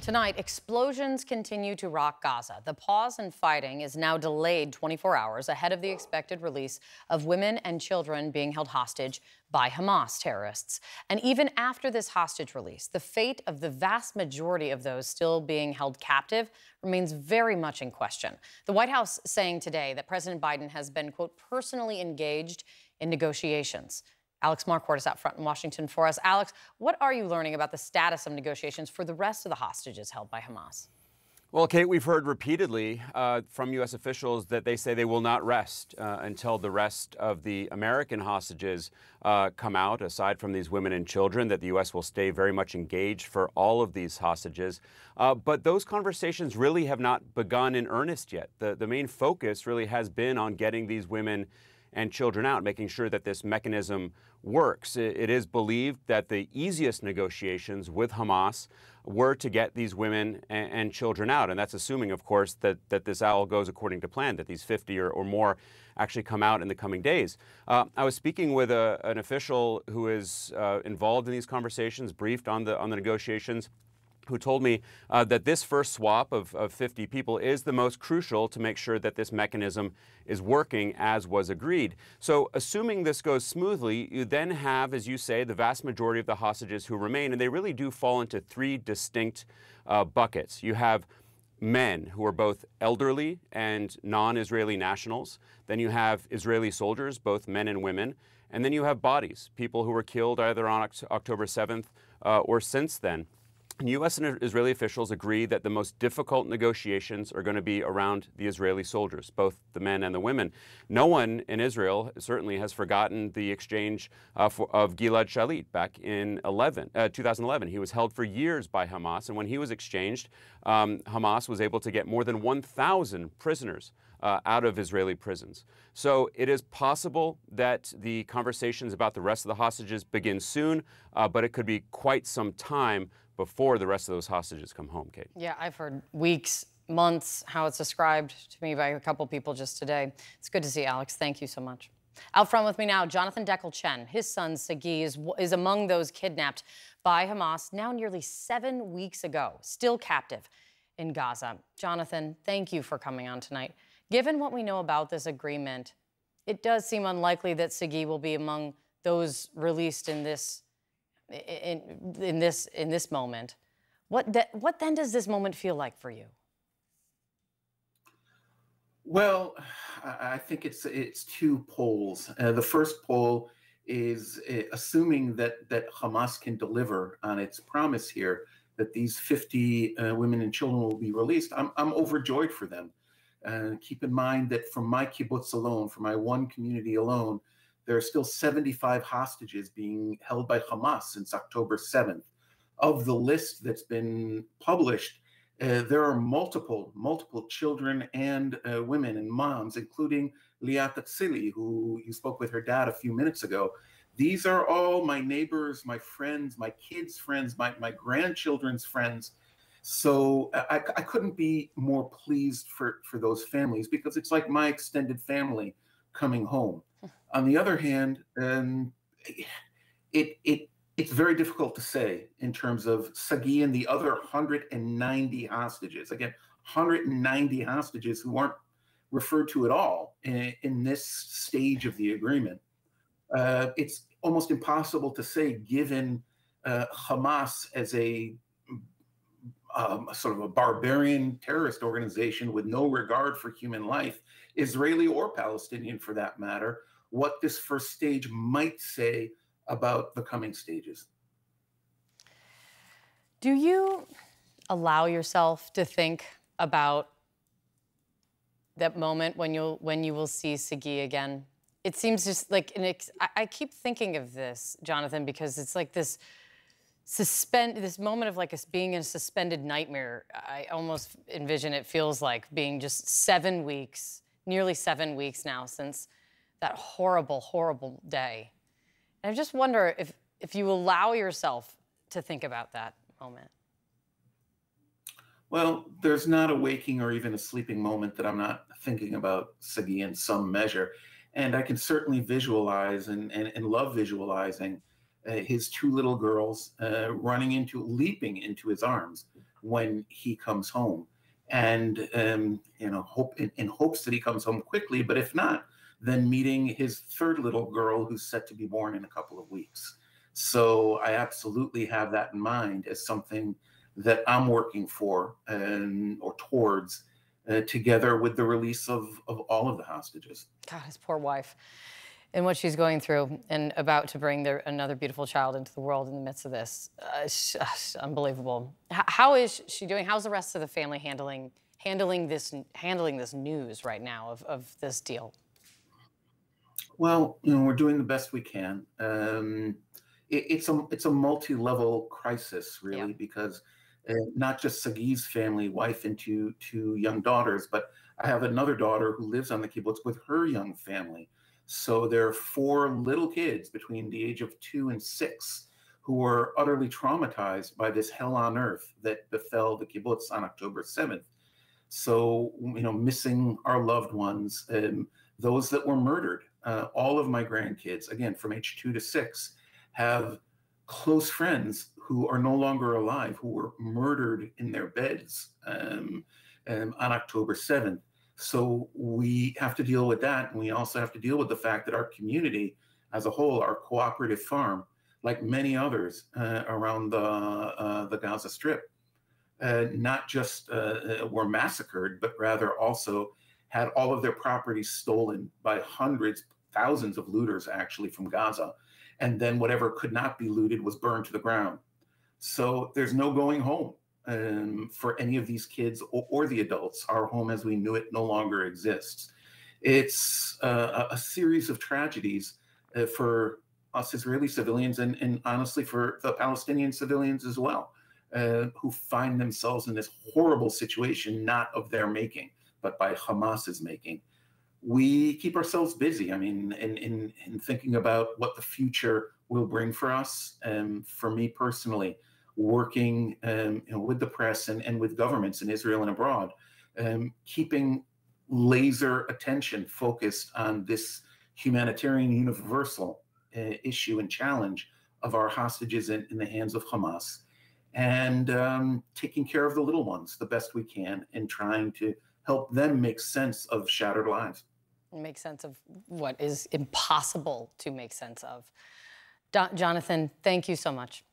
Tonight, explosions continue to rock Gaza. The pause in fighting is now delayed 24 hours ahead of the expected release of women and children being held hostage by Hamas terrorists. And even after this hostage release, the fate of the vast majority of those still being held captive remains very much in question. The White House saying today that President Biden has been, quote, personally engaged in negotiations. Alex Marquardt is out front in Washington for us. Alex, what are you learning about the status of negotiations for the rest of the hostages held by Hamas? Well, Kate, we've heard repeatedly uh, from U.S. officials that they say they will not rest uh, until the rest of the American hostages uh, come out, aside from these women and children, that the U.S. will stay very much engaged for all of these hostages. Uh, but those conversations really have not begun in earnest yet. The, the main focus really has been on getting these women and children out, making sure that this mechanism works. It is believed that the easiest negotiations with Hamas were to get these women and, children out. And that's assuming, of course, that, that this all goes according to plan, that these 50 or, or more actually come out in the coming days. Uh, I was speaking with a, an official who is uh, involved in these conversations, briefed on the, on the negotiations who told me uh, that this first swap of, of 50 people is the most crucial to make sure that this mechanism is working as was agreed. So, assuming this goes smoothly, you then have, as you say, the vast majority of the hostages who remain, and they really do fall into three distinct uh, buckets. You have men who are both elderly and non Israeli nationals. Then you have Israeli soldiers, both men and women. And then you have bodies, people who were killed either on October 7th uh, or since then. U.S. and Israeli officials agree that the most difficult negotiations are going to be around the Israeli soldiers, both the men and the women. No one in Israel certainly has forgotten the exchange uh, for, of Gilad Shalit back in 11, uh, 2011. He was held for years by Hamas, and when he was exchanged, um, Hamas was able to get more than 1,000 prisoners uh, out of Israeli prisons. So it is possible that the conversations about the rest of the hostages begin soon, uh, but it could be quite some time before the rest of those hostages come home, Kate. Yeah, I've heard weeks, months, how it's described to me by a couple people just today. It's good to see Alex. Thank you so much. Out front with me now, Jonathan Dekel-Chen. His son, Sagi, is, is among those kidnapped by Hamas now nearly seven weeks ago, still captive in Gaza. Jonathan, thank you for coming on tonight. Given what we know about this agreement, it does seem unlikely that Sagi will be among those released in this in, in this in this moment. What that, what then does this moment feel like for you? Well, I think it's it's two poles. Uh, the first pole is uh, assuming that that Hamas can deliver on its promise here that these 50 uh, women and children will be released. I'm I'm overjoyed for them. Uh, keep in mind that from my kibbutz alone, from my one community alone, there are still 75 hostages being held by Hamas since October 7th. Of the list that's been published, uh, there are multiple, multiple children and uh, women and moms, including Liat Atzili, who you spoke with her dad a few minutes ago. These are all my neighbors, my friends, my kids' friends, my, my grandchildren's friends. So I, I couldn't be more pleased for, for those families because it's like my extended family coming home. On the other hand, um, it it it's very difficult to say in terms of Sagi and the other 190 hostages. Again, 190 hostages who aren't referred to at all in, in this stage of the agreement. Uh, it's almost impossible to say, given uh, Hamas as a um, sort of a barbarian terrorist organization with no regard for human life, Israeli or Palestinian for that matter, what this first stage might say about the coming stages. Do you allow yourself to think about that moment when you'll when you will see Sagi again? It seems just like an ex- I, keep thinking of this, Jonathan, because it's like this suspend this moment of like being in a suspended nightmare. I almost envision it feels like being just seven weeks, nearly seven weeks now since that horrible, horrible day. And I just wonder if, if you allow yourself to think about that moment. Well, there's not a waking or even a sleeping moment that I'm not thinking about Sagi in some measure. And I can certainly visualize and, and, and love visualizing uh, his two little girls uh, running into, leaping into his arms when he comes home, and um, you know, hope in, in hopes that he comes home quickly. But if not, then meeting his third little girl who's set to be born in a couple of weeks. So I absolutely have that in mind as something that I'm working for and or towards uh, together with the release of, of all of the hostages. God, his poor wife and what she's going through and about to bring their, another beautiful child into the world in the midst of this. Uh, it's, it's unbelievable. H how is she doing? How's the rest of the family handling handling this handling this news right now of, of this deal? Well, you know, we're doing the best we can. Um, it, it's a it's a multi-level crisis, really, yeah. because uh, not just Sagi's family, wife and two two young daughters, but I have another daughter who lives on the kibbutz with her young family. So there are four little kids between the age of two and six who were utterly traumatized by this hell on earth that befell the kibbutz on October 7th. So, you know, missing our loved ones, um, those that were murdered, uh, all of my grandkids, again, from age two to six, have close friends who are no longer alive, who were murdered in their beds um, um, on October 7th. So we have to deal with that. And we also have to deal with the fact that our community as a whole, our cooperative farm, like many others uh, around the, uh, the Gaza Strip, uh, not just uh, uh, were massacred, but rather also had all of their properties stolen by hundreds, thousands of looters actually from Gaza. And then whatever could not be looted was burned to the ground. So there's no going home um, for any of these kids or, or, the adults. Our home as we knew it no longer exists. It's uh, a series of tragedies uh, for us Israeli civilians and, and, honestly for the Palestinian civilians as well, uh, who find themselves in this horrible situation, not of their making, but by Hamas's making. We keep ourselves busy. I mean, in, in, in thinking about what the future will bring for us. And for me personally, working um, you know, with the press and, and with governments in Israel and abroad, um, keeping laser attention focused on this humanitarian universal uh, issue and challenge of our hostages in, in the hands of Hamas and um, taking care of the little ones the best we can and trying to help them make sense of shattered lives. Make sense of what is impossible to make sense of. Jonathan, thank you so much.